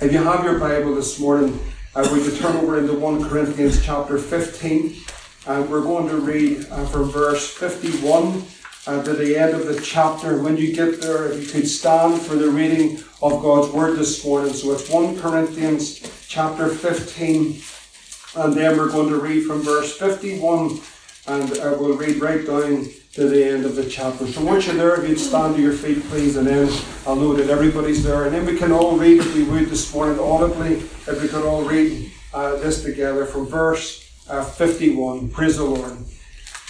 If you have your Bible this morning, uh, we to turn over into 1 Corinthians chapter 15. And we're going to read uh, from verse 51 uh, to the end of the chapter. When you get there, you could stand for the reading of God's Word this morning. So it's 1 Corinthians chapter 15. And then we're going to read from verse 51 and uh, we'll read right down to the end of the chapter. So once you're there, if you'd stand to your feet, please, and then I'll know that everybody's there. And then we can all read, if we would, this morning audibly, if we could all read uh, this together from verse uh, 51. Praise the Lord.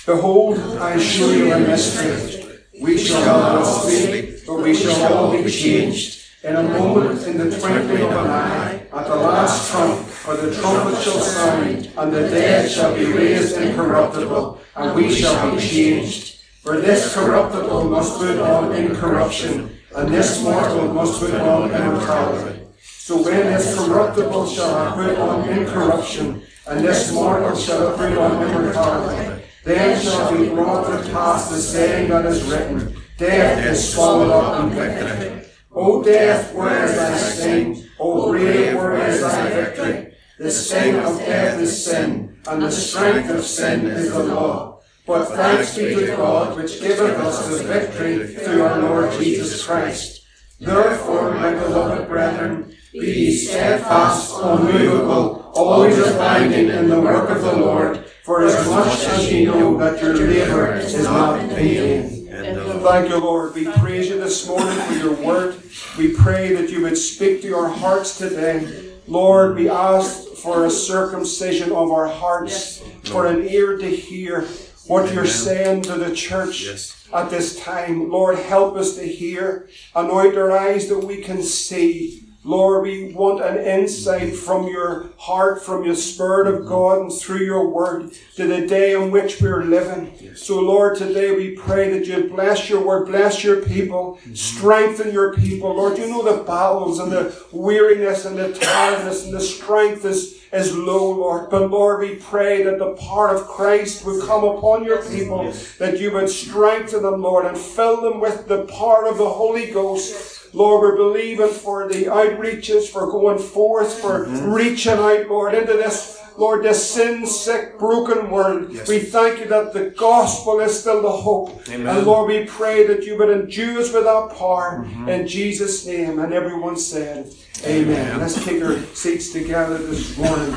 Behold, I show you a mystery. We shall not sleep, but we shall all be changed. In a moment, in the twinkling of an eye, at the last trump, for the trumpet shall sound, and the dead shall be raised incorruptible, and we shall be changed. For this corruptible must put on incorruption, and this mortal must put on immortality. So when this corruptible shall have put on incorruption, and this mortal shall have put on immortality, then shall be brought to pass the saying that is written, Death is swallowed up in victory. O death, where is thy sting? O grave, where is thy victory? The sting of death is sin, and the strength of sin is the law. But thanks be to God, which giveth us the victory through our Lord Jesus Christ. Therefore, my beloved brethren, be steadfast, unmovable, always abounding in the work of the Lord, for as much as ye know that your labour is not in vain. Thank you, Lord. We praise you this morning for your word. We pray that you would speak to our hearts today. Lord, we ask for a circumcision of our hearts, for an ear to hear what you're saying to the church at this time. Lord, help us to hear. Anoint our eyes that we can see. Lord, we want an insight from your heart, from your Spirit of God, and through your word to the day in which we're living. Yes. So, Lord, today we pray that you bless your word, bless your people, mm-hmm. strengthen your people. Lord, you know the battles and the weariness and the tiredness and the strength is, is low, Lord. But, Lord, we pray that the power of Christ would come upon your people, yes. that you would strengthen them, Lord, and fill them with the power of the Holy Ghost. Lord, we're believing for the outreaches, for going forth, for mm-hmm. reaching out, Lord, into this, Lord, this sin sick, broken world. Yes. We thank you that the gospel is still the hope. Amen. And Lord, we pray that you would endue us with that power mm-hmm. in Jesus' name. And everyone said, Amen. Amen. Let's take our seats together this morning.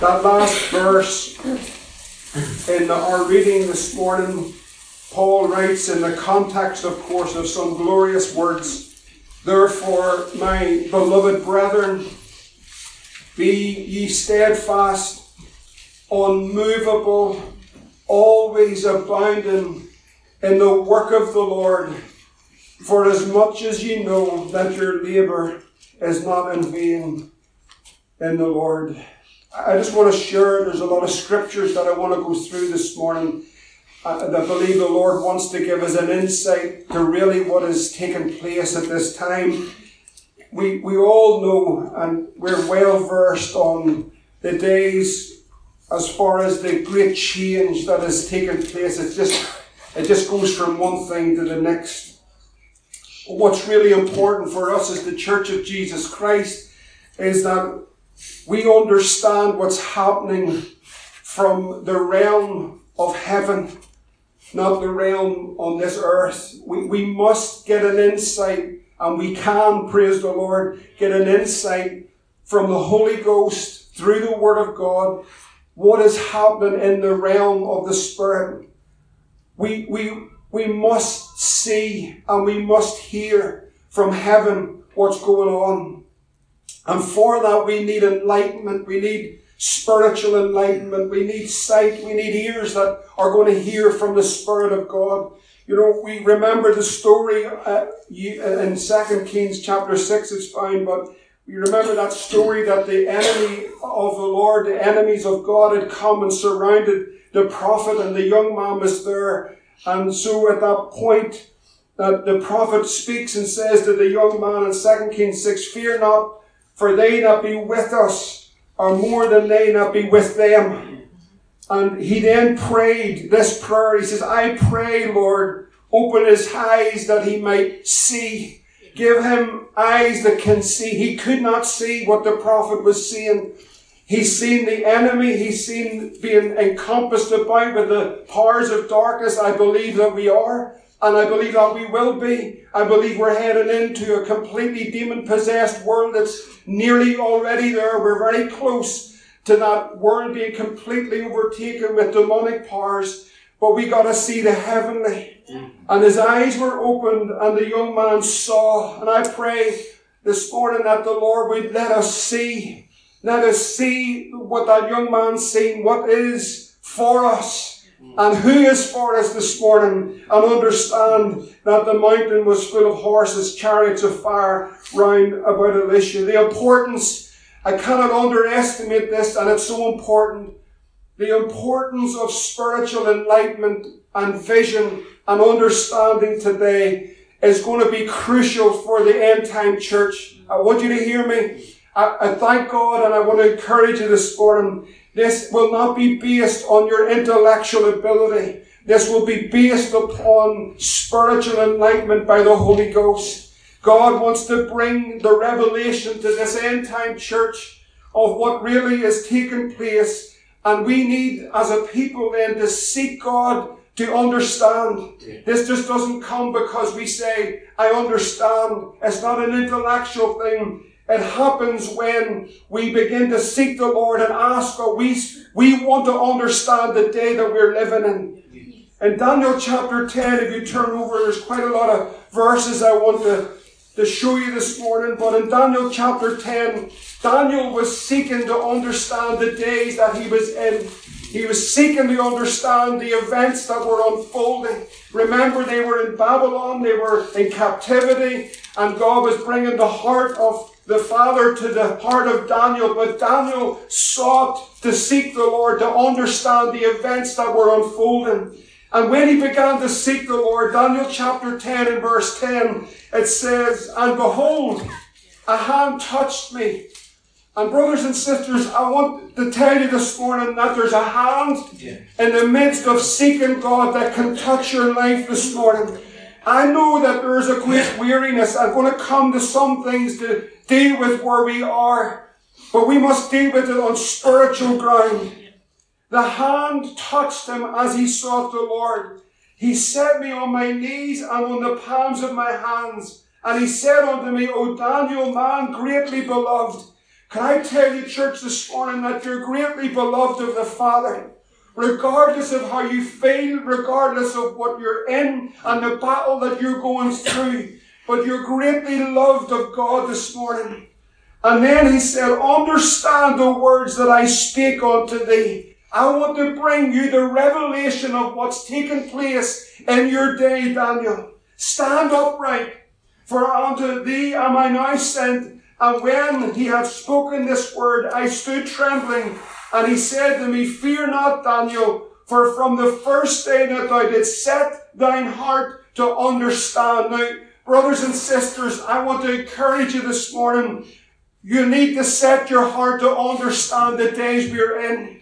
That last verse in our reading this morning, Paul writes in the context, of course, of some glorious words Therefore, my beloved brethren, be ye steadfast, unmovable, always abounding in the work of the Lord, for as much as ye know that your labour is not in vain in the Lord. I just want to share, there's a lot of scriptures that I want to go through this morning I believe the Lord wants to give us an insight to really what is taking place at this time. We, we all know and we're well versed on the days as far as the great change that has taken place. It just, it just goes from one thing to the next. What's really important for us as the Church of Jesus Christ is that we understand what's happening from the realm of heaven not the realm on this earth. We, we must get an insight, and we can, praise the Lord, get an insight from the Holy Ghost through the Word of God what is happening in the realm of the Spirit. We, we, we must see and we must hear from heaven what's going on. And for that, we need enlightenment. We need spiritual enlightenment. We need sight. We need ears that are going to hear from the Spirit of God. You know, we remember the story uh, in Second Kings chapter 6, it's fine, but you remember that story that the enemy of the Lord, the enemies of God had come and surrounded the prophet and the young man was there. And so at that point, that the prophet speaks and says to the young man in Second Kings 6, Fear not, for they that be with us are more than they not be with them. And he then prayed this prayer. He says, I pray, Lord, open his eyes that he might see. Give him eyes that can see. He could not see what the prophet was seeing. He's seen the enemy. He's seen being encompassed about with the powers of darkness. I believe that we are. And I believe that we will be. I believe we're heading into a completely demon possessed world that's nearly already there. We're very close to that world being completely overtaken with demonic powers. But we got to see the heavenly. Mm-hmm. And his eyes were opened and the young man saw. And I pray this morning that the Lord would let us see. Let us see what that young man's seen, what is for us and who is for us this morning and understand that the mountain was full of horses, chariots of fire round about Elisha. The importance, I cannot underestimate this and it's so important. The importance of spiritual enlightenment and vision and understanding today is going to be crucial for the end time church. Uh, I want you to hear me. I, I thank God and I want to encourage you this morning. This will not be based on your intellectual ability. This will be based upon spiritual enlightenment by the Holy Ghost. God wants to bring the revelation to this end time church of what really is taking place. And we need, as a people, then to seek God to understand. This just doesn't come because we say, I understand. It's not an intellectual thing. It happens when we begin to seek the Lord and ask God. We, we want to understand the day that we're living in. In Daniel chapter 10, if you turn over, there's quite a lot of verses I want to, to show you this morning. But in Daniel chapter 10, Daniel was seeking to understand the days that he was in. He was seeking to understand the events that were unfolding. Remember, they were in Babylon, they were in captivity, and God was bringing the heart of the Father to the heart of Daniel. But Daniel sought to seek the Lord to understand the events that were unfolding. And when he began to seek the Lord, Daniel chapter 10 and verse 10, it says, And behold, a hand touched me and brothers and sisters, I want to tell you this morning that there's a hand yeah. in the midst of seeking God that can touch your life this morning. I know that there is a great weariness. I'm going to come to some things to deal with where we are, but we must deal with it on spiritual ground. The hand touched him as he sought the Lord. He set me on my knees and on the palms of my hands. And he said unto me, O Daniel, man greatly beloved, can I tell you, church, this morning that you're greatly beloved of the Father? Regardless of how you feel, regardless of what you're in and the battle that you're going through, but you're greatly loved of God this morning. And then he said, understand the words that I speak unto thee. I want to bring you the revelation of what's taken place in your day, Daniel. Stand upright, for unto thee am I now sent and when he had spoken this word, I stood trembling, and he said to me, Fear not, Daniel, for from the first day that thou didst set thine heart to understand. Now, brothers and sisters, I want to encourage you this morning. You need to set your heart to understand the days we're in.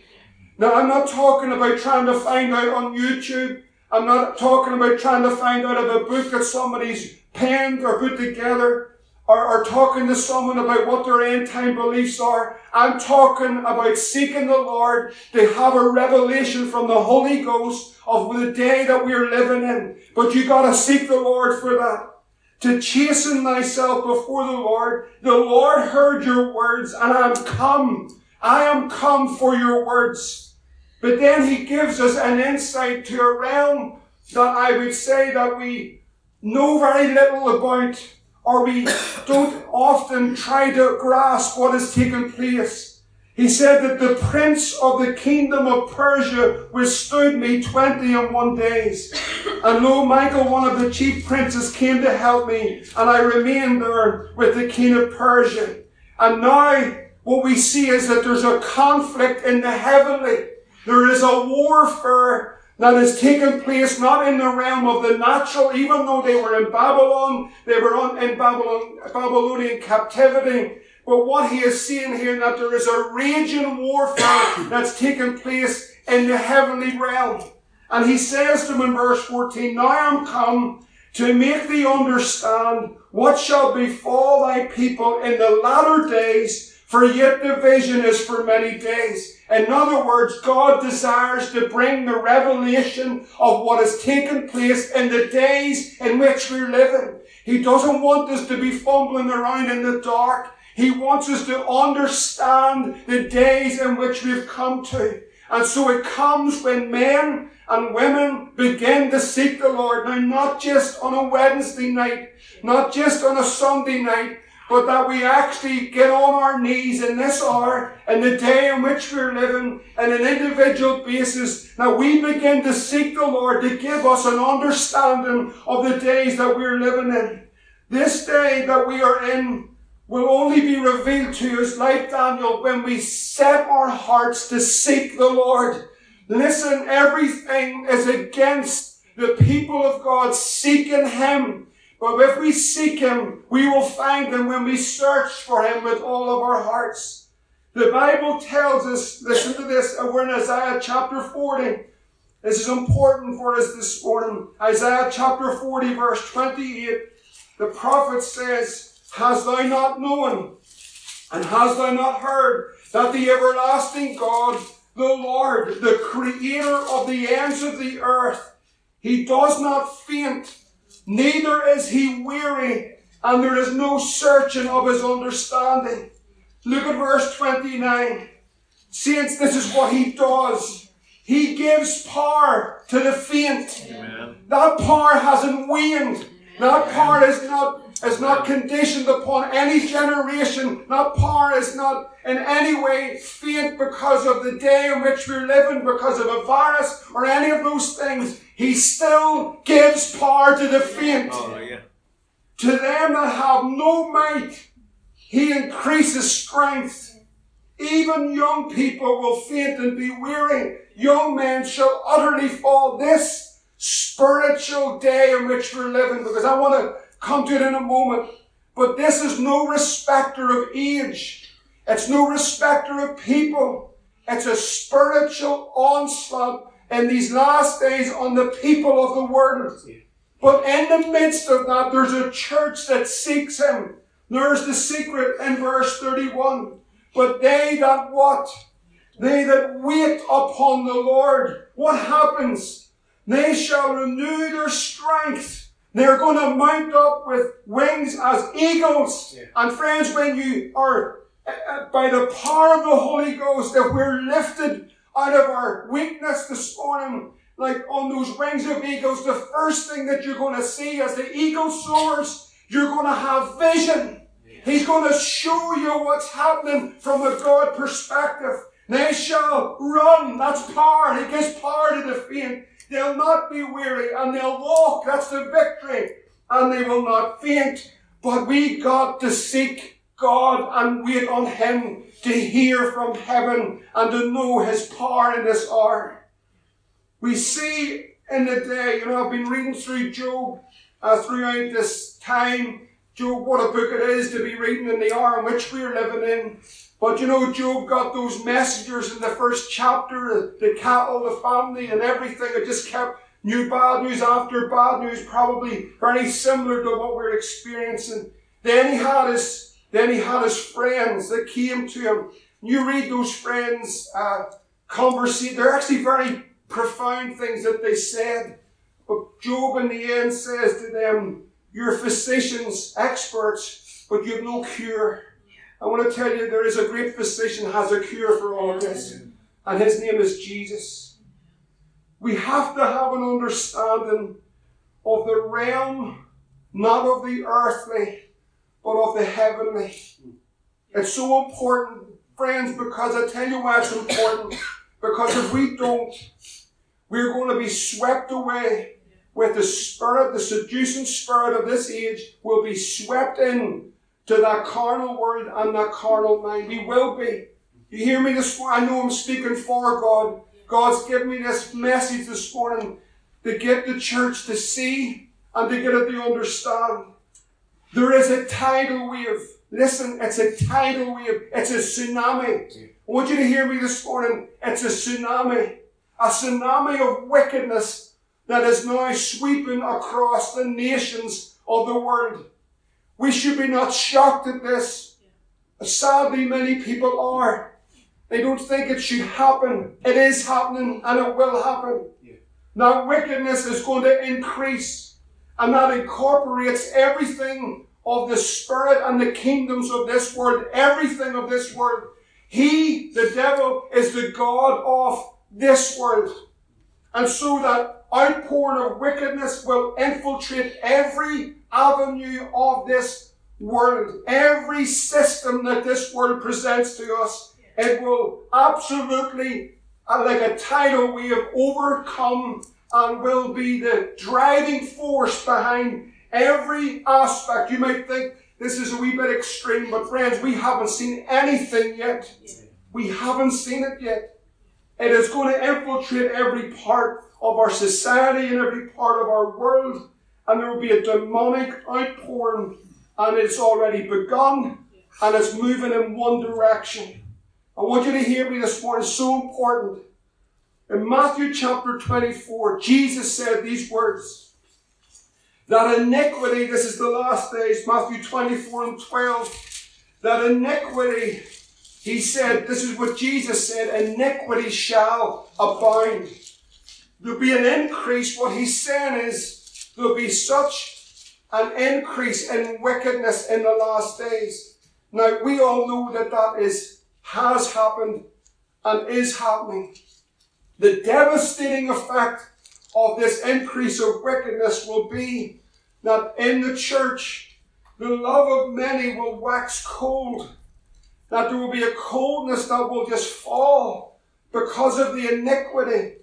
Now, I'm not talking about trying to find out on YouTube. I'm not talking about trying to find out of a book that somebody's penned or put together or, or talking to someone about what their end time beliefs are. I'm talking about seeking the Lord to have a revelation from the Holy Ghost of the day that we're living in. But you gotta seek the Lord for that. To chasten thyself before the Lord. The Lord heard your words and I am come. I am come for your words. But then he gives us an insight to a realm that I would say that we know very little about or we don't often try to grasp what has taken place. He said that the prince of the kingdom of Persia withstood me twenty and one days. And lo, Michael, one of the chief princes, came to help me, and I remained there with the king of Persia. And now what we see is that there's a conflict in the heavenly. There is a warfare that has taken place not in the realm of the natural, even though they were in Babylon, they were in Babylon, Babylonian captivity. But what he is seeing here, that there is a raging warfare that's taking place in the heavenly realm. And he says to him in verse 14, Now I am come to make thee understand what shall befall thy people in the latter days, for yet division is for many days. In other words, God desires to bring the revelation of what has taken place in the days in which we're living. He doesn't want us to be fumbling around in the dark. He wants us to understand the days in which we've come to. And so it comes when men and women begin to seek the Lord. Now, not just on a Wednesday night, not just on a Sunday night, but that we actually get on our knees in this hour, in the day in which we're living, on an individual basis. Now we begin to seek the Lord to give us an understanding of the days that we're living in. This day that we are in will only be revealed to us, like Daniel, when we set our hearts to seek the Lord. Listen, everything is against the people of God seeking Him. But if we seek Him, we will find Him when we search for Him with all of our hearts. The Bible tells us, listen to this, uh, we're in Isaiah chapter 40. This is important for us this morning. Isaiah chapter 40 verse 28. The prophet says, Hast thou not known, and hast thou not heard, that the everlasting God, the Lord, the creator of the ends of the earth, he does not faint, neither is he weary, and there is no searching of his understanding. Look at verse 29. Saints, this is what he does. He gives power to the faint. Amen. That power hasn't waned. That power is not is not conditioned upon any generation. That power is not in any way faint because of the day in which we're living, because of a virus or any of those things. He still gives power to the faint. Oh, yeah. To them that have no might, he increases strength. Even young people will faint and be weary. Young men shall utterly fall. This spiritual day in which we're living, because I want to come to it in a moment. But this is no respecter of age. It's no respecter of people. It's a spiritual onslaught in these last days on the people of the world. But in the midst of that, there's a church that seeks Him. There's the secret in verse 31. But they that what? They that wait upon the Lord. What happens? They shall renew their strength. They're going to mount up with wings as eagles. Yeah. And friends, when you are, uh, uh, by the power of the Holy Ghost, if we're lifted out of our weakness this morning, like on those wings of eagles, the first thing that you're going to see as the eagle soars, you're going to have vision. He's going to show you what's happening from a God perspective. They shall run. That's power. He gives power to the faint. They'll not be weary and they'll walk. That's the victory. And they will not faint. But we got to seek God and wait on Him to hear from heaven and to know His power in this hour. We see in the day, you know, I've been reading through Job uh, throughout this time. Job, what a book it is to be reading in the hour in which we're living in. But you know, Job got those messengers in the first chapter, the cattle, the family, and everything. It just kept new bad news after bad news, probably very similar to what we're experiencing. Then he had his, then he had his friends that came to him. You read those friends' uh, conversation; they're actually very profound things that they said. But Job, in the end, says to them, "You're physicians, experts, but you have no cure." I want to tell you there is a great physician has a cure for all of this, and his name is Jesus. We have to have an understanding of the realm, not of the earthly, but of the heavenly. It's so important, friends, because I tell you why it's important. Because if we don't, we're going to be swept away with the spirit, the seducing spirit of this age will be swept in to that carnal world and that carnal mind. We will be. You hear me this morning? I know I'm speaking for God. God's given me this message this morning to get the church to see and to get it to understand. There is a tidal wave. Listen, it's a tidal wave. It's a tsunami. I want you to hear me this morning. It's a tsunami. A tsunami of wickedness that is now sweeping across the nations of the world. We should be not shocked at this. Sadly, many people are. They don't think it should happen. It is happening and it will happen. Yeah. Now, wickedness is going to increase, and that incorporates everything of the spirit and the kingdoms of this world, everything of this world. He, the devil, is the God of this world. And so that outpouring of wickedness will infiltrate every avenue of this world, every system that this world presents to us. It will absolutely, uh, like a tidal wave, overcome and will be the driving force behind every aspect. You might think this is a wee bit extreme, but friends, we haven't seen anything yet. We haven't seen it yet. It is going to infiltrate every part of our society and every part of our world. And there will be a demonic outpouring. And it's already begun. And it's moving in one direction. I want you to hear me this morning. So important. In Matthew chapter 24, Jesus said these words. That iniquity, this is the last days, Matthew 24 and 12. That iniquity he said, this is what Jesus said, iniquity shall abound. There'll be an increase. What he's saying is, there'll be such an increase in wickedness in the last days. Now, we all know that that is, has happened and is happening. The devastating effect of this increase of wickedness will be that in the church, the love of many will wax cold that there will be a coldness that will just fall because of the iniquity.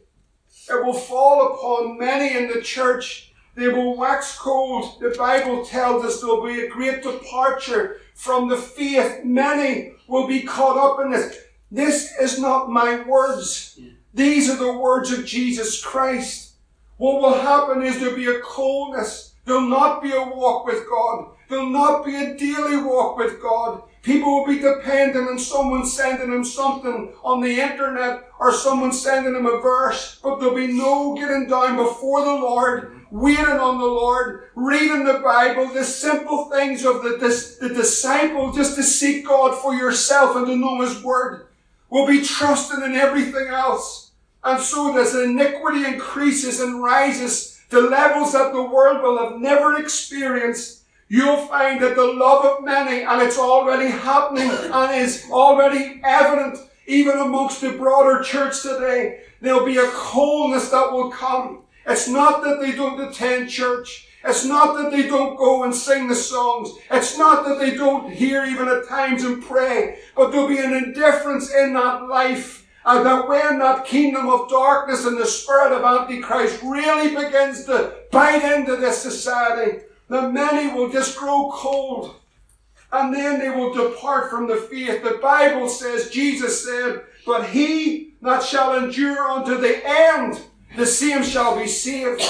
It will fall upon many in the church. They will wax cold. The Bible tells us there will be a great departure from the faith. Many will be caught up in this. This is not my words. These are the words of Jesus Christ. What will happen is there'll be a coldness. There'll not be a walk with God. There'll not be a daily walk with God. People will be dependent on someone sending them something on the internet or someone sending them a verse, but there'll be no getting down before the Lord, waiting on the Lord, reading the Bible, the simple things of the, the, the disciple, just to seek God for yourself and to know His Word. Will be trusting in everything else. And so as iniquity increases and rises to levels that the world will have never experienced you'll find that the love of many, and it's already happening and is already evident even amongst the broader church today, there'll be a coldness that will come. It's not that they don't attend church. It's not that they don't go and sing the songs. It's not that they don't hear even at times and pray. But there'll be an indifference in that life. And that when that kingdom of darkness and the spirit of Antichrist really begins to bite into this society, the many will just grow cold and then they will depart from the faith. The Bible says, Jesus said, but he that shall endure unto the end, the same shall be saved.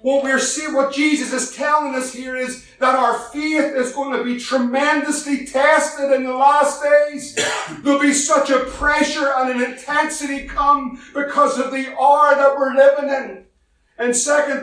What we're seeing, what Jesus is telling us here is that our faith is going to be tremendously tested in the last days. There'll be such a pressure and an intensity come because of the hour that we're living in. In 2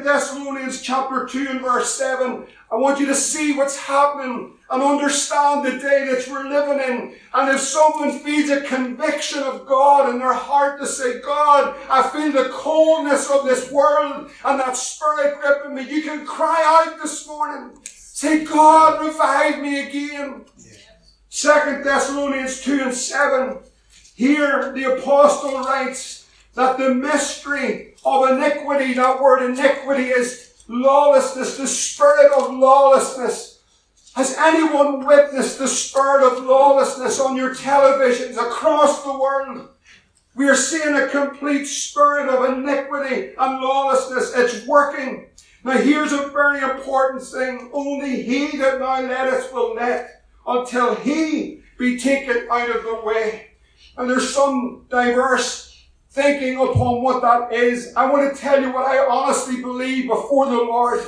Thessalonians chapter 2 and verse 7, I want you to see what's happening and understand the day that we're living in. And if someone feels a conviction of God in their heart to say, God, I feel the coldness of this world and that spirit gripping me, you can cry out this morning. Say, God, revive me again. Second Thessalonians 2 and 7. Here the apostle writes that the mystery of iniquity, that word iniquity is lawlessness, the spirit of lawlessness. Has anyone witnessed the spirit of lawlessness on your televisions across the world? We are seeing a complete spirit of iniquity and lawlessness. It's working. Now here's a very important thing. Only he that now letteth will let until he be taken out of the way. And there's some diverse thinking upon what that is, I want to tell you what I honestly believe before the Lord.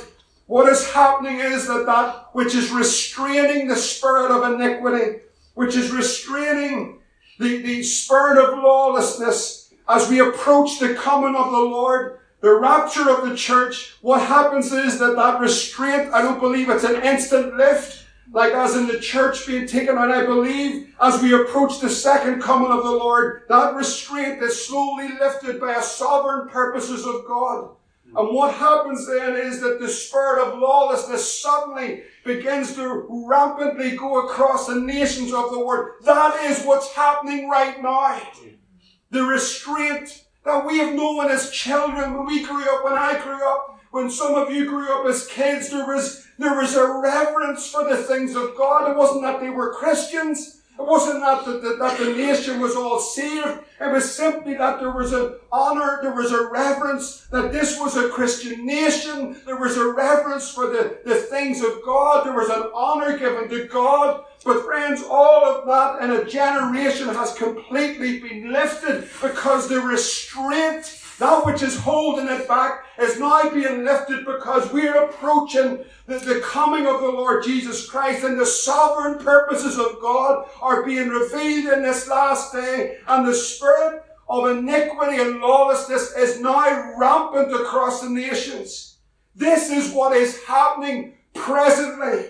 What is happening is that that which is restraining the spirit of iniquity, which is restraining the, the spirit of lawlessness as we approach the coming of the Lord, the rapture of the church, what happens is that that restraint, I don't believe it's an instant lift, like as in the church being taken out. I believe as we approach the second coming of the Lord, that restraint is slowly lifted by a sovereign purposes of God. And what happens then is that the spirit of lawlessness suddenly begins to rampantly go across the nations of the world. That is what's happening right now. The restraint that we have known as children when we grew up, when I grew up, when some of you grew up as kids, there was, there was a reverence for the things of God. It wasn't that they were Christians. It wasn't that the, the, that the nation was all saved. It was simply that there was an honor, there was a reverence, that this was a Christian nation. There was a reverence for the, the things of God. There was an honor given to God. But friends, all of that in a generation has completely been lifted because the restraint that which is holding it back is now being lifted because we're approaching the, the coming of the Lord Jesus Christ and the sovereign purposes of God are being revealed in this last day and the spirit of iniquity and lawlessness is now rampant across the nations. This is what is happening presently.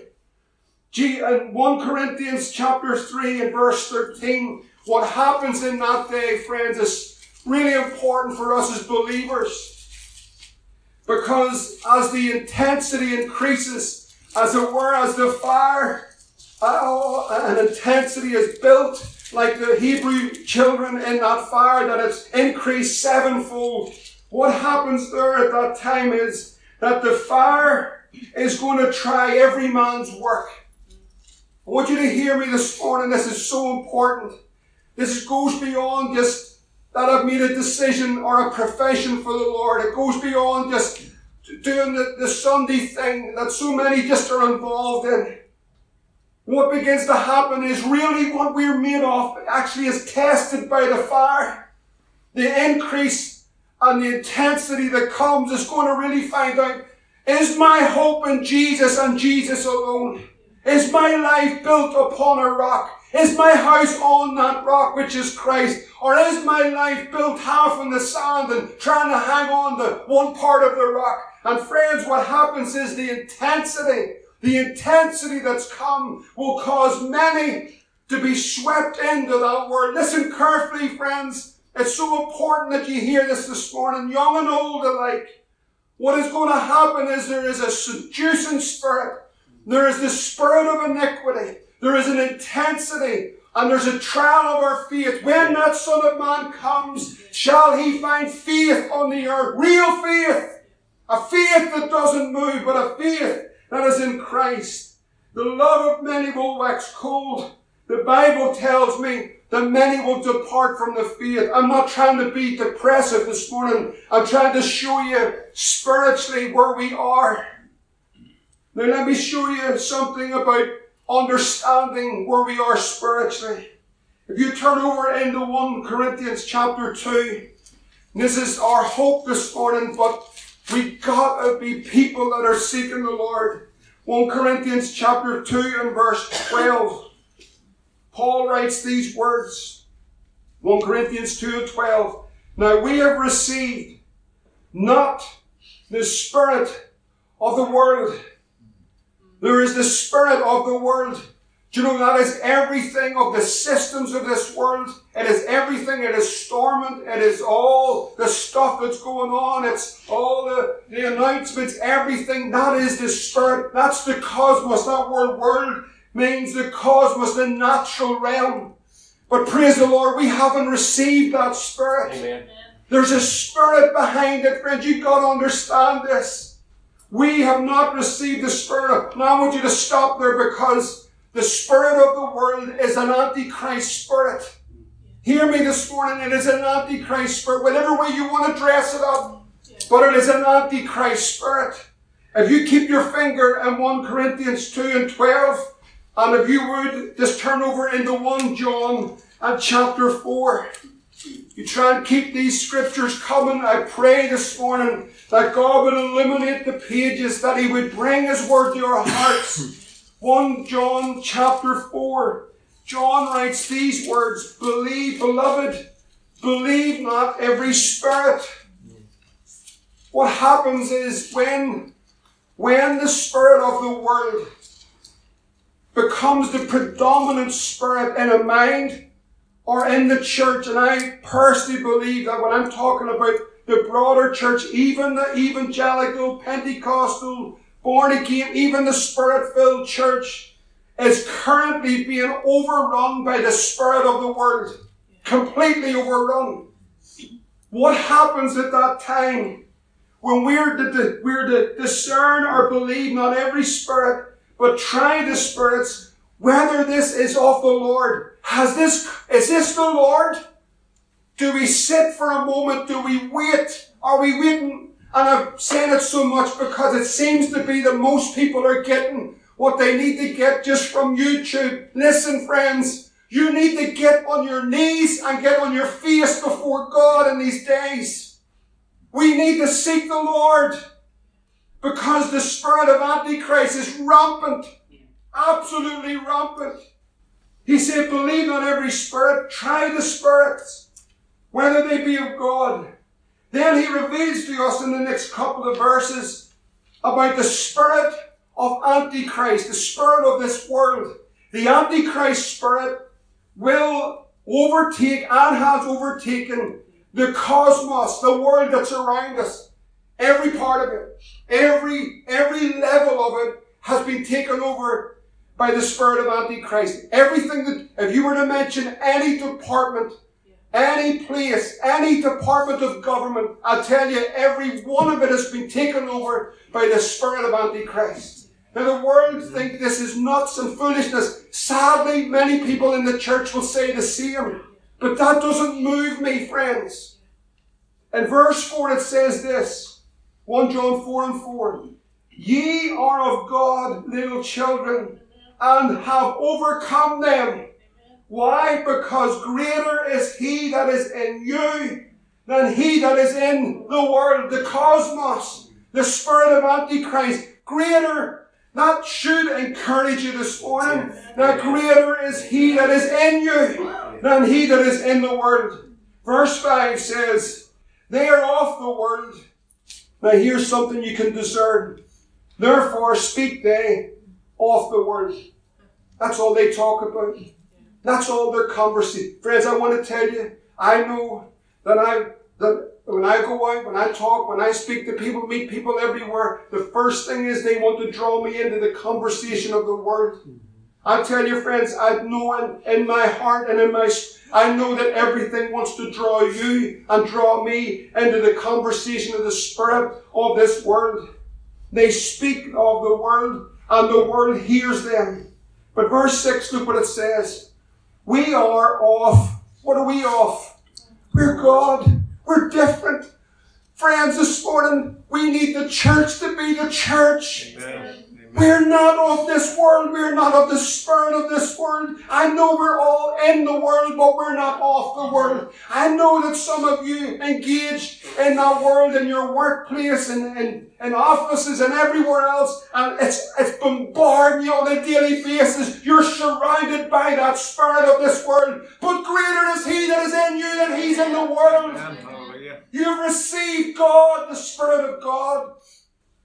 In 1 Corinthians chapter 3 and verse 13, what happens in that day, friends, is really important for us as believers. Because as the intensity increases, as it were, as the fire uh, an intensity is built, like the Hebrew children in that fire, that it's increased sevenfold. What happens there at that time is that the fire is going to try every man's work. I want you to hear me this morning. This is so important. This goes beyond just that I've made a decision or a profession for the Lord. It goes beyond just doing the, the Sunday thing that so many just are involved in. What begins to happen is really what we're made of actually is tested by the fire. The increase and the intensity that comes is going to really find out, is my hope in Jesus and Jesus alone? Is my life built upon a rock? Is my house on that rock which is Christ? Or is my life built half in the sand and trying to hang on to one part of the rock? And friends, what happens is the intensity, the intensity that's come will cause many to be swept into that word. Listen carefully, friends. It's so important that you hear this this morning, young and old alike. What is going to happen is there is a seducing spirit. There is the spirit of iniquity. There is an intensity and there's a trial of our faith. When that Son of Man comes, shall he find faith on the earth? Real faith. A faith that doesn't move, but a faith that is in Christ. The love of many will wax cold. The Bible tells me that many will depart from the faith. I'm not trying to be depressive this morning. I'm trying to show you spiritually where we are. Now let me show you something about understanding where we are spiritually. If you turn over into 1 Corinthians chapter 2, this is our hope this morning, but we gotta be people that are seeking the Lord. 1 Corinthians chapter 2 and verse 12. Paul writes these words. 1 Corinthians 2 and 12. Now we have received not the spirit of the world, there is the spirit of the world. Do you know that is everything of the systems of this world? It is everything. It is storming. It is all the stuff that's going on. It's all the, the announcements, everything. That is the spirit. That's the cosmos. That word world means the cosmos, the natural realm. But praise the Lord, we haven't received that spirit. Amen. There's a spirit behind it, friends. You've got to understand this. We have not received the Spirit. Now I want you to stop there because the Spirit of the world is an Antichrist spirit. Hear me this morning. It is an Antichrist spirit. Whatever way you want to dress it up. But it is an Antichrist spirit. If you keep your finger in 1 Corinthians 2 and 12, and if you would just turn over into 1 John and chapter 4. You try and keep these scriptures coming. I pray this morning that God would illuminate the pages, that He would bring His word to our hearts. 1 John chapter 4. John writes these words, Believe, beloved, believe not every spirit. What happens is when, when the spirit of the world becomes the predominant spirit in a mind or in the church. And I personally believe that when I'm talking about the broader church, even the evangelical, Pentecostal, born again, even the spirit filled church is currently being overrun by the spirit of the world. Completely overrun. What happens at that time when we're to, we're to discern or believe not every spirit, but try the spirits, whether this is of the Lord? Has this, is this the Lord? Do we sit for a moment? Do we wait? Are we waiting? And I've said it so much because it seems to be that most people are getting what they need to get just from YouTube. Listen, friends, you need to get on your knees and get on your face before God in these days. We need to seek the Lord because the spirit of Antichrist is rampant. Absolutely rampant. He said, believe on every spirit, try the spirits, whether they be of God. Then he reveals to us in the next couple of verses about the spirit of Antichrist, the spirit of this world. The Antichrist spirit will overtake and has overtaken the cosmos, the world that's around us. Every part of it, every, every level of it has been taken over by the spirit of Antichrist. Everything that, if you were to mention any department, any place, any department of government, I tell you, every one of it has been taken over by the spirit of Antichrist. Now the world think this is nuts and foolishness. Sadly, many people in the church will say the same. But that doesn't move me, friends. In verse 4 it says this. 1 John 4 and 4. Ye are of God, little children, and have overcome them. Why? Because greater is He that is in you than He that is in the world, the cosmos, the spirit of Antichrist. Greater that should encourage you this morning. That greater is He that is in you than He that is in the world. Verse 5 says, They are of the world. Now here's something you can discern. Therefore speak they of the world. That's all they talk about. That's all their conversation. Friends, I want to tell you, I know that I that when I go out, when I talk, when I speak to people, meet people everywhere, the first thing is they want to draw me into the conversation of the word. I tell you, friends, I know in, in my heart and in my, I know that everything wants to draw you and draw me into the conversation of the spirit of this world. They speak of the world and the world hears them. But verse 6, look what it says. We are off. What are we off? We're God. We're different. Friends, this morning, we need the church to be the church. Amen. We're not of this world. We're not of the spirit of this world. I know we're all in the world, but we're not of the world. I know that some of you engage in that world in your workplace and in, in offices and everywhere else, and it's, it's bombarding you on a daily basis. You're surrounded by that spirit of this world. But greater is He that is in you than He's in the world. You've received God, the Spirit of God.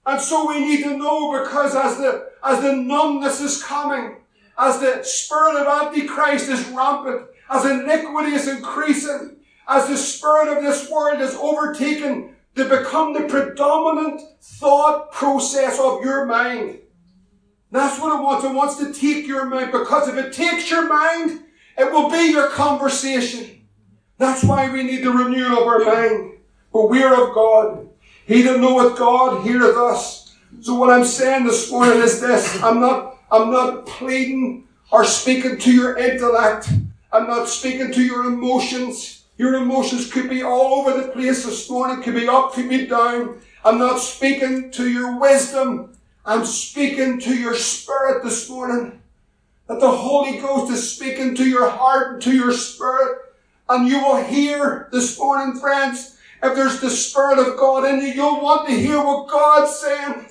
And so we need to know because as the, as the numbness is coming, as the spirit of Antichrist is rampant, as iniquity is increasing, as the spirit of this world is overtaken to become the predominant thought process of your mind. That's what it wants. It wants to take your mind because if it takes your mind, it will be your conversation. That's why we need the renewal of our mind. But we're of God. He that knoweth God heareth us. So what I'm saying this morning is this. I'm not, I'm not pleading or speaking to your intellect. I'm not speaking to your emotions. Your emotions could be all over the place this morning, could be up, could be down. I'm not speaking to your wisdom. I'm speaking to your spirit this morning. That the Holy Ghost is speaking to your heart and to your spirit. And you will hear this morning, friends, if there's the Spirit of God in you, you'll want to hear what God's saying.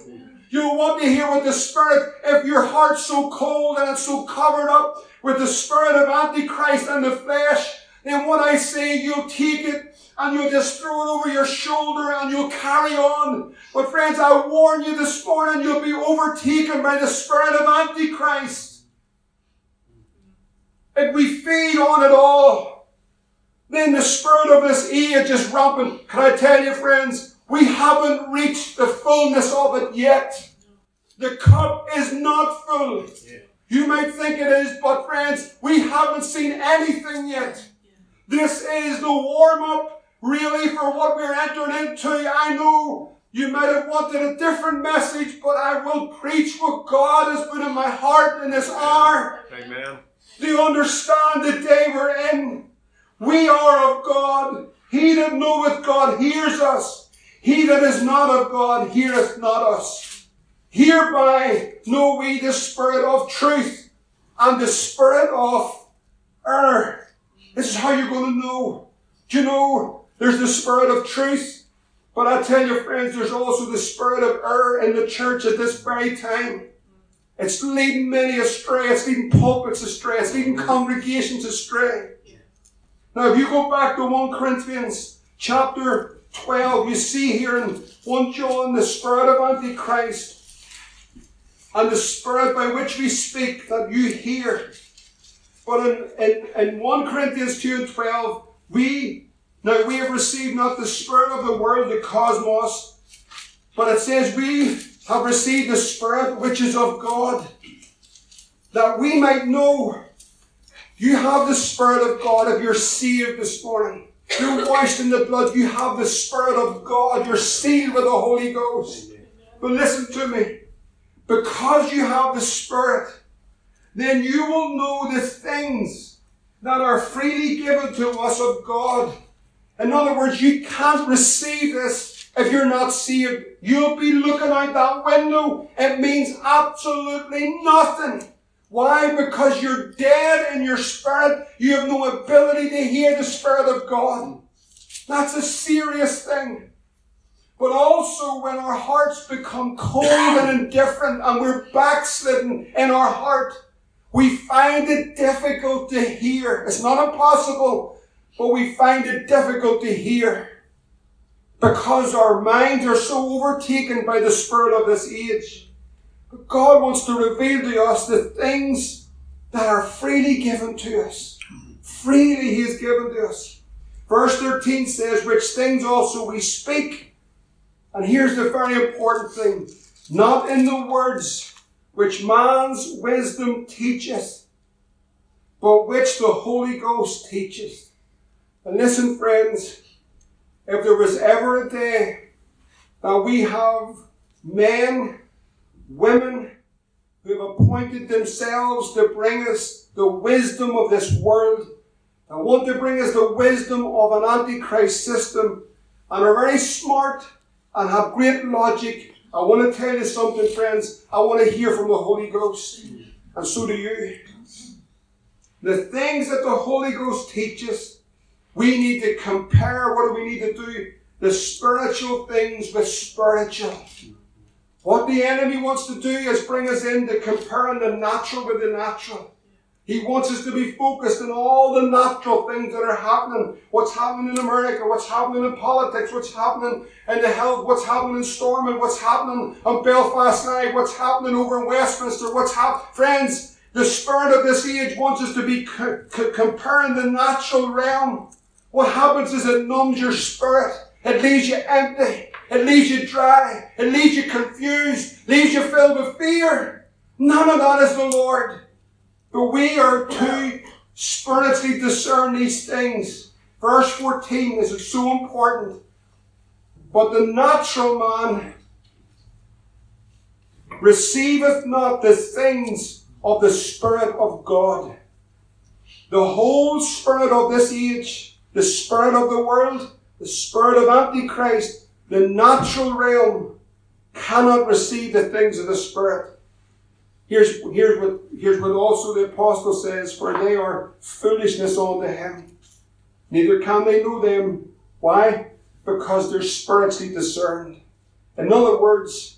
You'll want to hear what the Spirit, if your heart's so cold and it's so covered up with the Spirit of Antichrist and the flesh, then what I say, you'll take it and you'll just throw it over your shoulder and you'll carry on. But friends, I warn you this morning, you'll be overtaken by the Spirit of Antichrist. if we feed on it all, then the spirit of this age is rampant. Can I tell you, friends, we haven't reached the fullness of it yet. The cup is not full. Yeah. You might think it is, but friends, we haven't seen anything yet. This is the warm up, really, for what we're entering into. I know you might have wanted a different message, but I will preach what God has put in my heart in this hour. Amen. Do you understand the day we're in? We are of God. He that knoweth God hears us. He that is not of God heareth not us. Hereby know we the spirit of truth and the spirit of error. This is how you're going to know. Do you know there's the spirit of truth? But I tell you, friends, there's also the spirit of error in the church at this very time. It's leading many astray. It's leading pulpits astray. It's leading congregations astray. Now, if you go back to 1 Corinthians chapter 12, you see here in 1 John the spirit of Antichrist and the spirit by which we speak that you hear. But in, in, in 1 Corinthians 2 and 12, we now we have received not the spirit of the world, the cosmos, but it says we have received the spirit which is of God, that we might know you have the spirit of God if you're saved this morning. You're washed in the blood. You have the spirit of God. You're sealed with the Holy Ghost. But listen to me. Because you have the spirit, then you will know the things that are freely given to us of God in other words, you can't receive this if you're not saved. You'll be looking out that window. It means absolutely nothing. Why? Because you're dead in your spirit. You have no ability to hear the Spirit of God. That's a serious thing. But also when our hearts become cold and indifferent and we're backslidden in our heart, we find it difficult to hear. It's not impossible, but we find it difficult to hear because our minds are so overtaken by the spirit of this age. But God wants to reveal to us the things that are freely given to us. Freely He has given to us. Verse 13 says, which things also we speak. And here's the very important thing. Not in the words which man's wisdom teacheth, but which the Holy Ghost teacheth and listen, friends, if there was ever a day that we have men, women who have appointed themselves to bring us the wisdom of this world, and want to bring us the wisdom of an antichrist system, and are very smart and have great logic. I want to tell you something, friends. I want to hear from the Holy Ghost, and so do you. The things that the Holy Ghost teaches we need to compare. What do we need to do? The spiritual things with spiritual. What the enemy wants to do is bring us into comparing the natural with the natural. He wants us to be focused on all the natural things that are happening. What's happening in America, what's happening in politics, what's happening in the health, what's happening in Stormont, what's happening on Belfast Live, what's happening over in Westminster, what's happening. Friends, the spirit of this age wants us to be co- co- comparing the natural realm what happens is it numbs your spirit. It leaves you empty. It leaves you dry. It leaves you confused. Leaves you filled with fear. None of that is the Lord. But we are to spiritually discern these things. Verse 14 is so important. But the natural man receiveth not the things of the Spirit of God. The whole spirit of this age the spirit of the world, the spirit of Antichrist, the natural realm cannot receive the things of the spirit. Here's, here's, what, here's what also the apostle says, for they are foolishness unto him. Neither can they know them. Why? Because they're spiritually discerned. In other words,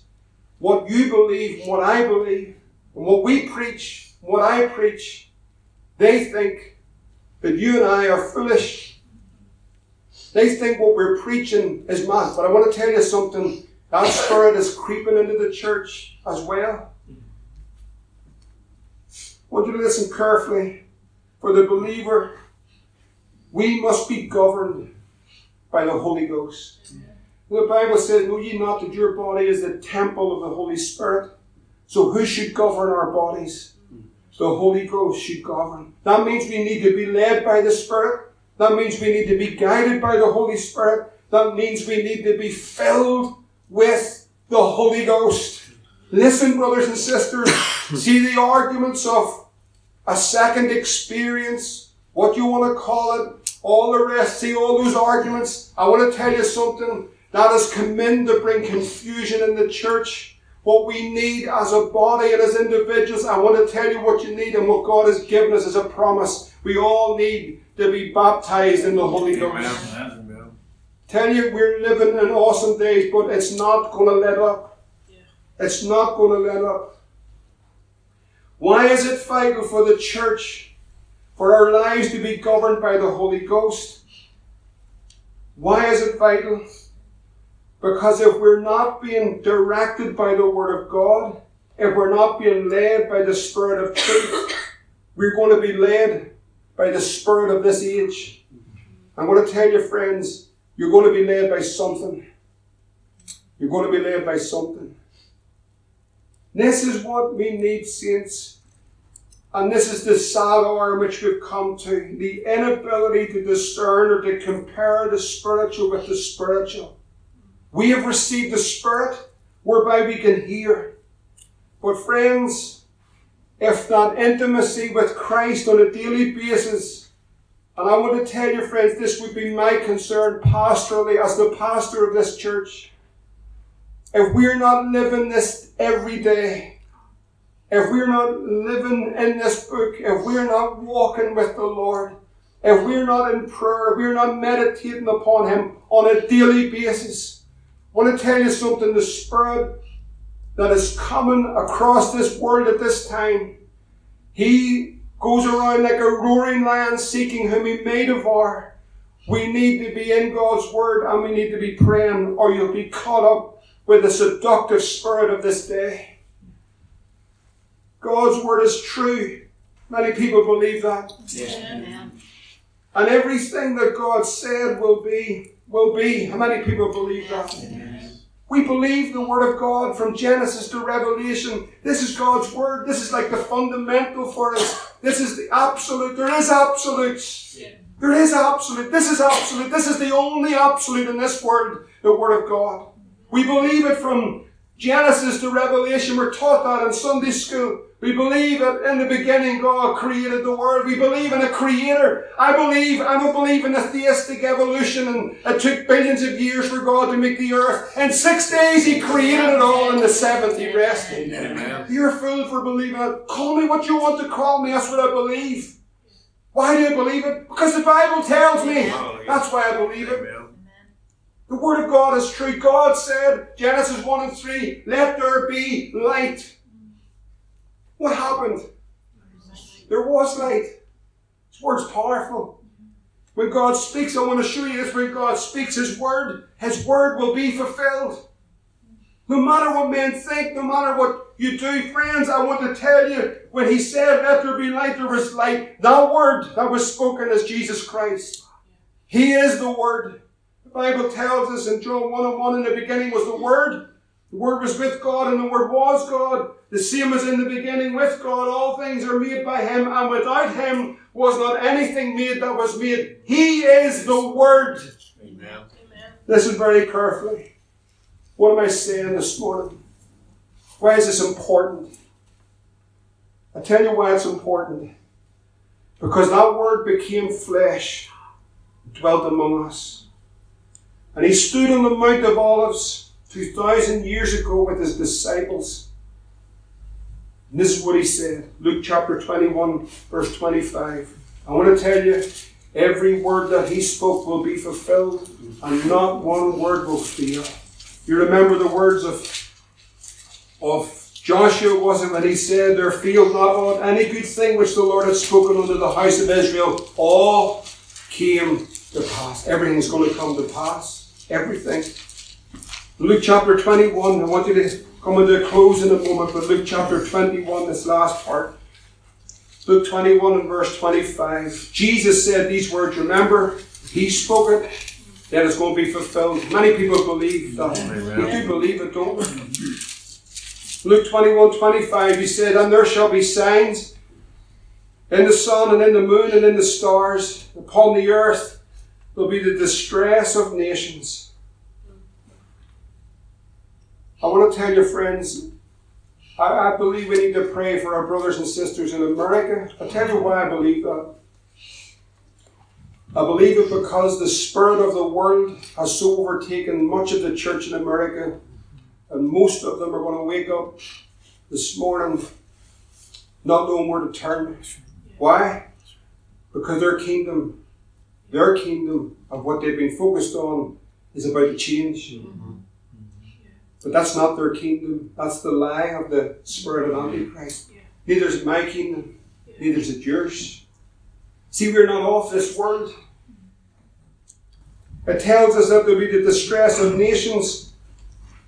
what you believe, what I believe, and what we preach, what I preach, they think that you and I are foolish they think what we're preaching is mad. But I want to tell you something. That spirit is creeping into the church as well. Want you to listen carefully. for the believer, we must be governed by the Holy Ghost. The Bible says, Know ye not that your body is the temple of the Holy Spirit? So who should govern our bodies? The Holy Ghost should govern. That means we need to be led by the Spirit. That means we need to be guided by the Holy Spirit. That means we need to be filled with the Holy Ghost. Listen, brothers and sisters, see the arguments of a second experience, what you want to call it, all the rest, see all those arguments. I want to tell you something that has come in to bring confusion in the church. What we need as a body and as individuals, I want to tell you what you need and what God has given us as a promise. We all need to be baptized in the Holy Ghost. Amen. Tell you, we're living in awesome days, but it's not going to let up. It's not going to let up. Why is it vital for the church, for our lives to be governed by the Holy Ghost? Why is it vital? Because if we're not being directed by the Word of God, if we're not being led by the Spirit of truth, we're going to be led by the Spirit of this age. I'm going to tell you, friends, you're going to be led by something. You're going to be led by something. This is what we need, saints. And this is the sad hour in which we've come to the inability to discern or to compare the spiritual with the spiritual. We have received the Spirit whereby we can hear. But, friends, if that intimacy with Christ on a daily basis, and I want to tell you, friends, this would be my concern pastorally as the pastor of this church. If we're not living this every day, if we're not living in this book, if we're not walking with the Lord, if we're not in prayer, if we're not meditating upon Him on a daily basis, I want to tell you something the Spirit that is coming across this world at this time, He goes around like a roaring lion seeking whom He may devour. We need to be in God's Word and we need to be praying, or you'll be caught up with the seductive spirit of this day. God's Word is true. Many people believe that. Yeah. And everything that God said will be will be. How many people believe that? We believe the Word of God from Genesis to Revelation. This is God's Word. This is like the fundamental for us. This is the absolute. There is absolutes. There is absolute. This is absolute. This is the only absolute in this world, the Word of God. We believe it from Genesis to Revelation. We're taught that in Sunday school. We believe that in the beginning God created the world. We believe in a creator. I believe, I don't believe in a theistic evolution and it took billions of years for God to make the earth. In six days He created it all. In the seventh He rested. Amen. You're a fool for believing it. Call me what you want to call me. That's what I believe. Why do I believe it? Because the Bible tells me. That's why I believe it. The Word of God is true. God said, Genesis 1 and 3, let there be light. What happened? There was light. His word's powerful. When God speaks, I want to show you this. When God speaks His word, His word will be fulfilled. No matter what men think, no matter what you do, friends, I want to tell you, when He said, Let there be light, there was light. That word that was spoken as Jesus Christ. He is the Word. The Bible tells us in John 1 and 1 in the beginning was the Word. The Word was with God, and the Word was God. The same as in the beginning with God, all things are made by Him, and without Him was not anything made that was made. He is the Word. Amen. Amen. Listen very carefully. What am I saying this morning? Why is this important? I tell you why it's important. Because that Word became flesh, dwelt among us. And He stood on the Mount of Olives 2,000 years ago with His disciples. And this is what he said Luke chapter 21, verse 25. I want to tell you, every word that he spoke will be fulfilled, and not one word will fail. You remember the words of, of Joshua, was it, when he said, There failed not on any good thing which the Lord had spoken unto the house of Israel, all came to pass. Everything's going to come to pass. Everything. Luke chapter 21, I want you to come into a close in a moment, but Luke chapter 21, this last part. Luke 21 and verse 25. Jesus said these words, remember, he spoke it, then it's going to be fulfilled. Many people believe that. We do believe it, don't we? Luke 21 25, he said, And there shall be signs in the sun and in the moon and in the stars. Upon the earth will be the distress of nations. I want to tell you, friends, I, I, believe we need to pray for our brothers and sisters in America. I'll tell you why I believe that. I believe it because the spirit of the world has so overtaken much of the church in America, and most of them are going to wake up this morning not knowing where to turn. Why? Because their kingdom, their kingdom of what they've been focused on is about to change. Mm-hmm. But that's not their kingdom. That's the lie of the spirit of Antichrist. Neither is it my kingdom, neither is it yours. See, we're not off this world. It tells us that there'll be the distress of nations,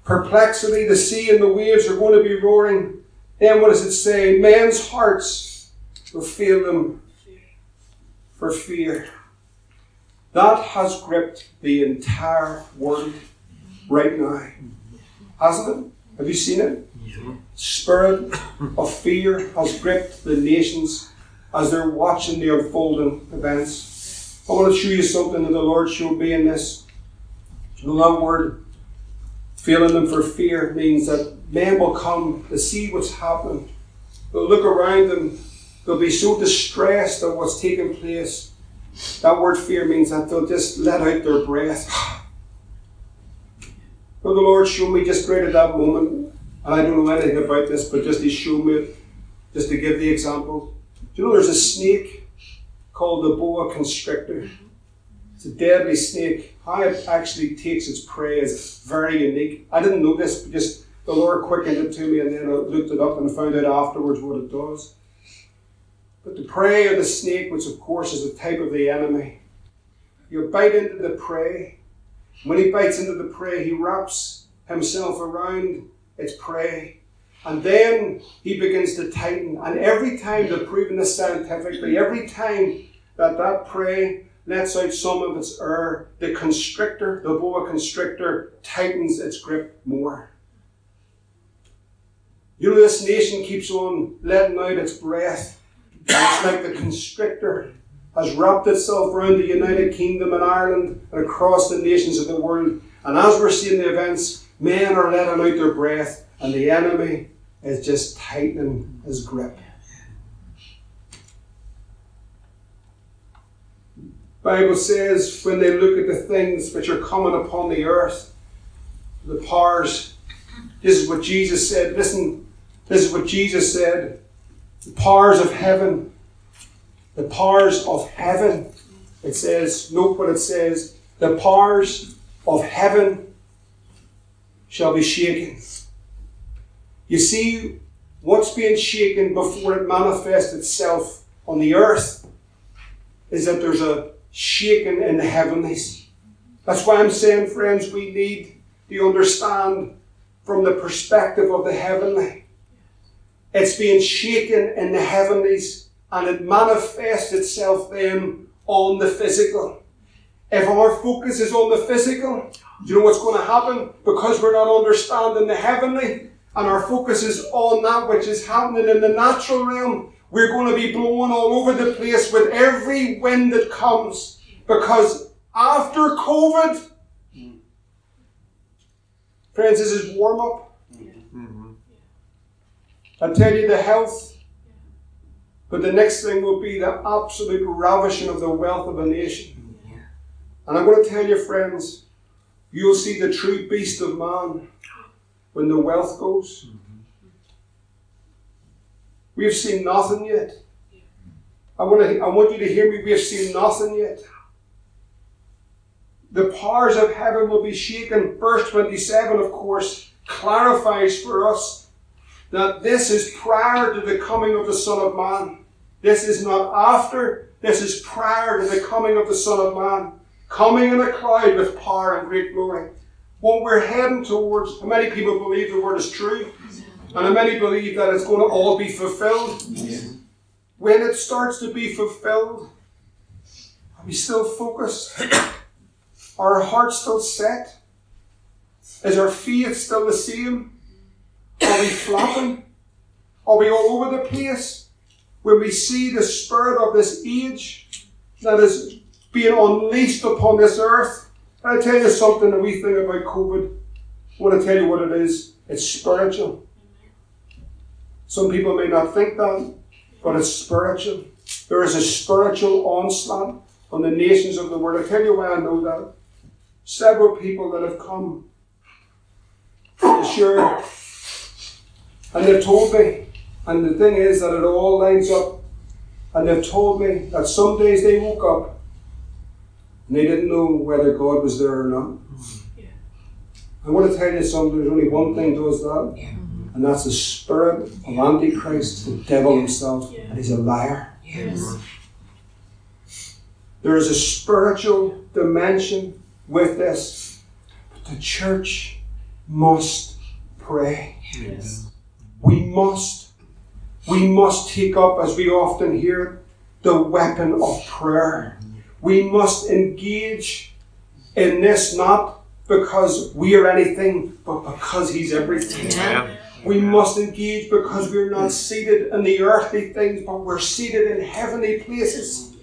perplexity, the sea and the waves are going to be roaring. Then what does it say? Men's hearts will fail them for fear. That has gripped the entire world right now hasn't it? Have you seen it? Spirit of fear has gripped the nations as they're watching the unfolding events. I want to show you something that the Lord showed me in this. The that word, feeling them for fear, means that men will come to see what's happened. They'll look around them. They'll be so distressed at what's taking place. That word fear means that they'll just let out their breath. Well, the Lord showed me just right at that moment, and I don't know anything about this, but just He showed me just to give the example. Do you know there's a snake called the boa constrictor? It's a deadly snake. How it actually takes its prey is very unique. I didn't know this, but just the Lord quickened it to me, and then I looked it up and found out afterwards what it does. But the prey of the snake, which of course is a type of the enemy, you bite into the prey, when he bites into the prey, he wraps himself around its prey. And then he begins to tighten. And every time they're proving this scientifically, every time that that prey lets out some of its air, the constrictor, the boa constrictor, tightens its grip more. You know, this nation keeps on letting out its breath. It's like the constrictor has wrapped itself around the United Kingdom and Ireland and across the nations of the world. And as we're seeing the events, men are letting out their breath, and the enemy is just tightening his grip. Bible says when they look at the things which are coming upon the earth, the powers, this is what Jesus said. Listen, this is what Jesus said. The powers of heaven the powers of heaven. It says, note what it says, the powers of heaven shall be shaken. You see, what's being shaken before it manifests itself on the earth is that there's a shaking in the heavenlies. That's why I'm saying, friends, we need to understand from the perspective of the heavenly. It's being shaken in the heavenlies and it manifests itself then on the physical. If our focus is on the physical, you know what's going to happen? Because we're not understanding the heavenly and our focus is on that which is happening in the natural realm, we're going to be blown all over the place with every wind that comes. Because after COVID, friends, this is warm up. Mm-hmm. I tell you, the health but the next thing will be the absolute ravishing of the wealth of a nation. And I'm going to tell you, friends, you'll see the true beast of man when the wealth goes. We've seen nothing yet. I want, to, I want you to hear me. We have seen nothing yet. The powers of heaven will be shaken. Verse 27, of course, clarifies for us that this is prior to the coming of the Son of Man. This is not after, this is prior to the coming of the Son of Man, coming in a cloud with power and great glory. What we're heading towards, how many people believe the word is true? And many believe that it's going to all be fulfilled? when it starts to be fulfilled, are we still focused? Are our hearts still set? Is our faith still the same? Are we flapping? Are we all over the place? When we see the spirit of this age that is being unleashed upon this earth, I tell you something that we think about COVID. I want to tell you what it is. It's spiritual. Some people may not think that, but it's spiritual. There is a spiritual onslaught on the nations of the world. I tell you why I know that. Several people that have come to share, and they've told me, and the thing is that it all lines up, and they've told me that some days they woke up and they didn't know whether God was there or not. Yeah. I want to tell you something, there's only one thing does that. Yeah. And that's the spirit of Antichrist, the devil himself, yeah. and he's a liar. Yes. There is a spiritual dimension with this, but the church must pray. Yes. We must. We must take up, as we often hear, the weapon of prayer. We must engage in this not because we are anything, but because He's everything. Yeah. We must engage because we're not seated in the earthly things, but we're seated in heavenly places.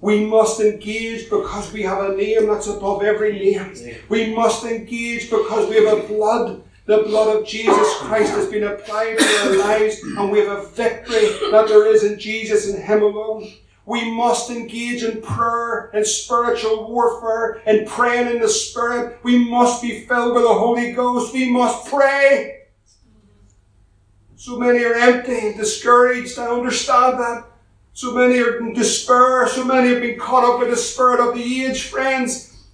We must engage because we have a name that's above every name. We must engage because we have a blood. The blood of Jesus Christ has been applied to our lives, and we have a victory that there is in Jesus and Him alone. We must engage in prayer and spiritual warfare and praying in the Spirit. We must be filled with the Holy Ghost. We must pray. So many are empty and discouraged. I understand that. So many are in despair. So many have been caught up in the spirit of the age. Friends,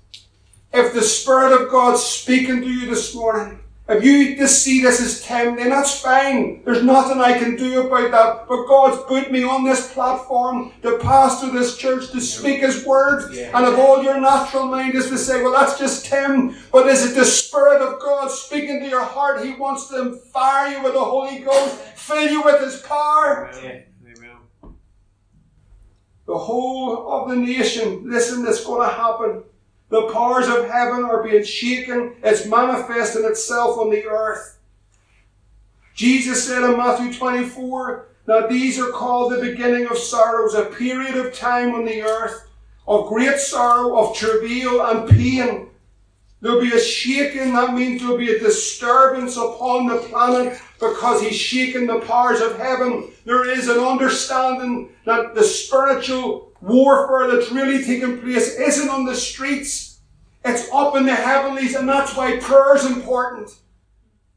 if the Spirit of God's speaking to you this morning, if you just see this as tempting, that's fine. There's nothing I can do about that. But God's put me on this platform to pastor this church, to speak His word. Yeah. And if all your natural mind is to say, well, that's just Tim, but is it the Spirit of God speaking to your heart? He wants to fire you with the Holy Ghost, fill you with His power. Yeah. The whole of the nation, listen, that's going to happen the powers of heaven are being shaken. It's manifesting itself on the earth. Jesus said in Matthew 24 that these are called the beginning of sorrows, a period of time on the earth of great sorrow, of travail and pain. There'll be a shaking, that means there'll be a disturbance upon the planet because he's shaking the powers of heaven. There is an understanding that the spiritual warfare that's really taking place isn't on the streets. It's up in the heavenlies, and that's why prayer is important.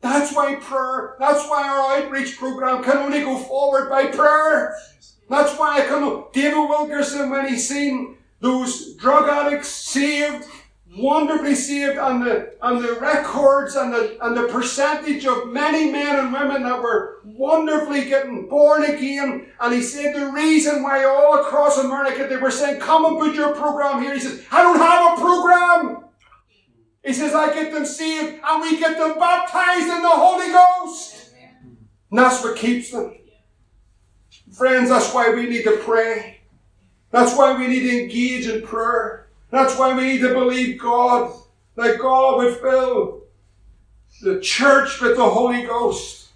That's why prayer, that's why our outreach program can only go forward by prayer. That's why I come, up. David Wilkerson, when he seen those drug addicts saved, wonderfully saved on the, on the records and the, and the percentage of many men and women that were wonderfully getting born again. And he said the reason why all across America they were saying, come and put your program here. He says, I don't have a program. He says, I get them saved and we get them baptized in the Holy Ghost. And that's what keeps them. Friends, that's why we need to pray. That's why we need to engage in prayer. That's why we need to believe God, that God would fill the church with the Holy Ghost.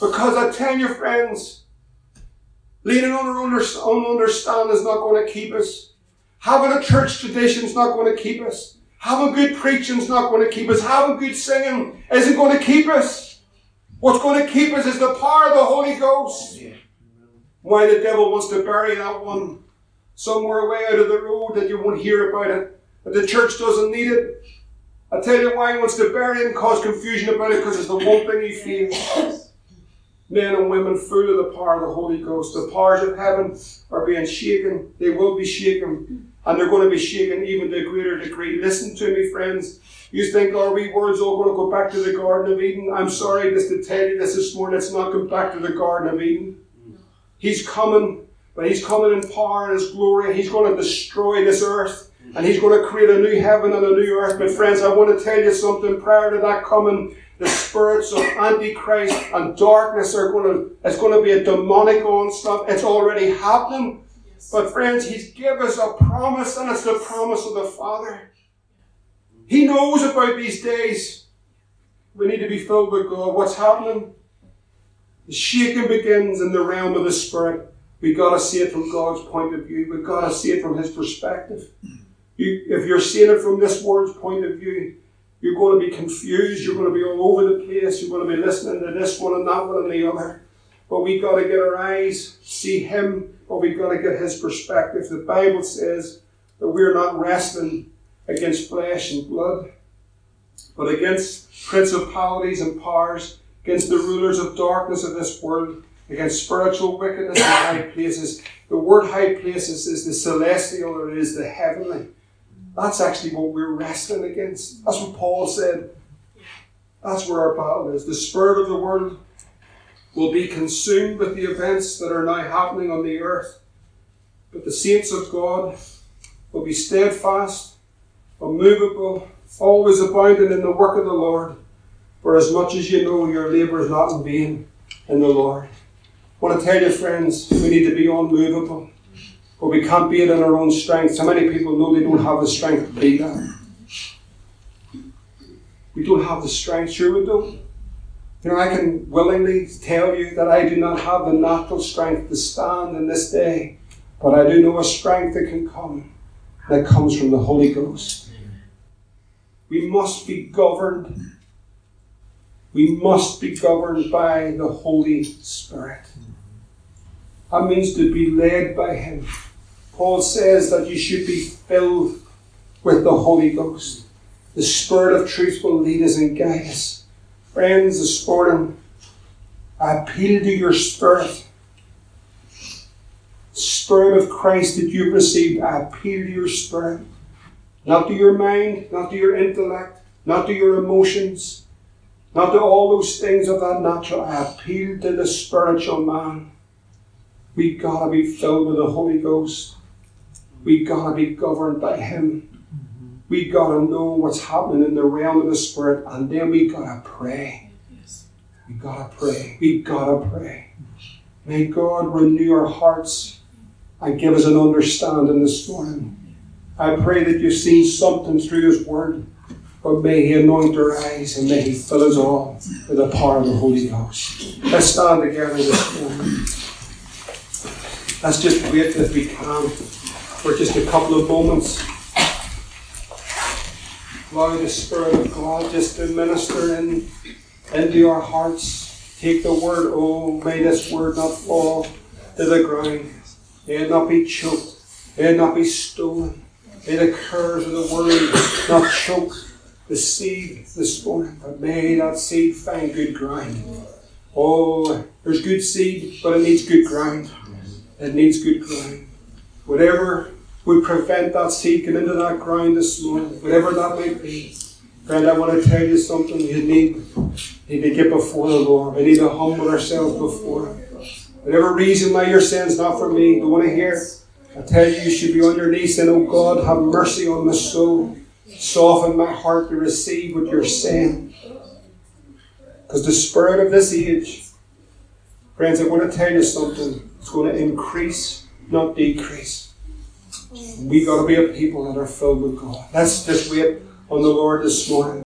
Because I tell you, friends, leaning on our own understanding is not going to keep us. Having a church tradition is not going to keep us. Having good preaching is not going to keep us. Having good singing isn't going to keep us. What's going to keep us is the power of the Holy Ghost. Why the devil wants to bury that one somewhere away out of the road that you won't hear about it. But the church doesn't need it. I tell you why he wants to bury and cause confusion about it because it's the one thing he feels. Men and women full of the power of the Holy Ghost. The powers of heaven are being shaken. They will be shaken. And they're going to be shaken even to a greater degree. Listen to me, friends. You think, are we words all going to go back to the Garden of Eden? I'm sorry just to tell you this this morning. It's not going back to the Garden of Eden. He's coming but he's coming in power and his glory, he's going to destroy this earth. And he's going to create a new heaven and a new earth. But friends, I want to tell you something prior to that coming. The spirits of Antichrist and darkness are going to, it's going to be a demonic onslaught. It's already happening. But friends, He's given us a promise, and it's the promise of the Father. He knows about these days. We need to be filled with God. What's happening? The shaking begins in the realm of the Spirit. We've got to see it from God's point of view. We've got to see it from His perspective. You, if you're seeing it from this world's point of view, you're going to be confused. You're going to be all over the place. You're going to be listening to this one and that one and the other. But we've got to get our eyes, see Him, but we've got to get His perspective. The Bible says that we're not wrestling against flesh and blood, but against principalities and powers, against the rulers of darkness of this world, against spiritual wickedness in high places. The word high places is the celestial or it is the heavenly. That's actually what we're wrestling against. That's what Paul said. That's where our battle is. The spirit of the world will be consumed with the events that are now happening on the earth. But the saints of God will be steadfast, unmovable, always abounding in the work of the Lord. For as much as you know your labour is not in vain in the Lord. Want to tell you, friends, we need to be unmovable. But we can't be it in our own strength. How many people know they don't have the strength to be that? We don't have the strength, sure we don't. You know, I can willingly tell you that I do not have the natural strength to stand in this day, but I do know a strength that can come, that comes from the Holy Ghost. We must be governed. We must be governed by the Holy Spirit. That means to be led by Him. Paul says that you should be filled with the Holy Ghost. The Spirit of truth will lead us and guide us. Friends, this morning, I appeal to your spirit. Spirit of Christ that you've received, I appeal to your spirit. Not to your mind, not to your intellect, not to your emotions, not to all those things of that natural. I appeal to the spiritual man. We gotta be filled with the Holy Ghost. We gotta be governed by Him. Mm-hmm. We gotta know what's happening in the realm of the Spirit, and then we gotta pray. We gotta pray. We gotta pray. May God renew our hearts and give us an understanding this morning. I pray that you've seen something through His Word, but may He anoint our eyes and may He fill us all with the power of the Holy Ghost. Let's stand together this morning. Let's just wait if we can for just a couple of moments. Allow the Spirit of God just to minister in, into our hearts. Take the word, oh, may this word not fall to the ground. May it not be choked. May it not be stolen. May the curse of the word not choke the seed this morning, but may that seed find good ground. Oh, there's good seed, but it needs good ground. It needs good ground. Whatever would prevent that seed getting into that ground this morning, whatever that might be. Friend, I want to tell you something. You need, need to get before the Lord. We need to humble ourselves before Him. Whatever reason why you're saying it's not for me, don't want to hear. I tell you, you should be on your knees saying, Oh God, have mercy on my soul. Soften my heart to receive what you're saying. Because the spirit of this age, friends, I want to tell you something. It's going to increase, not decrease. We got to be a people that are filled with God. Let's just wait on the Lord this morning.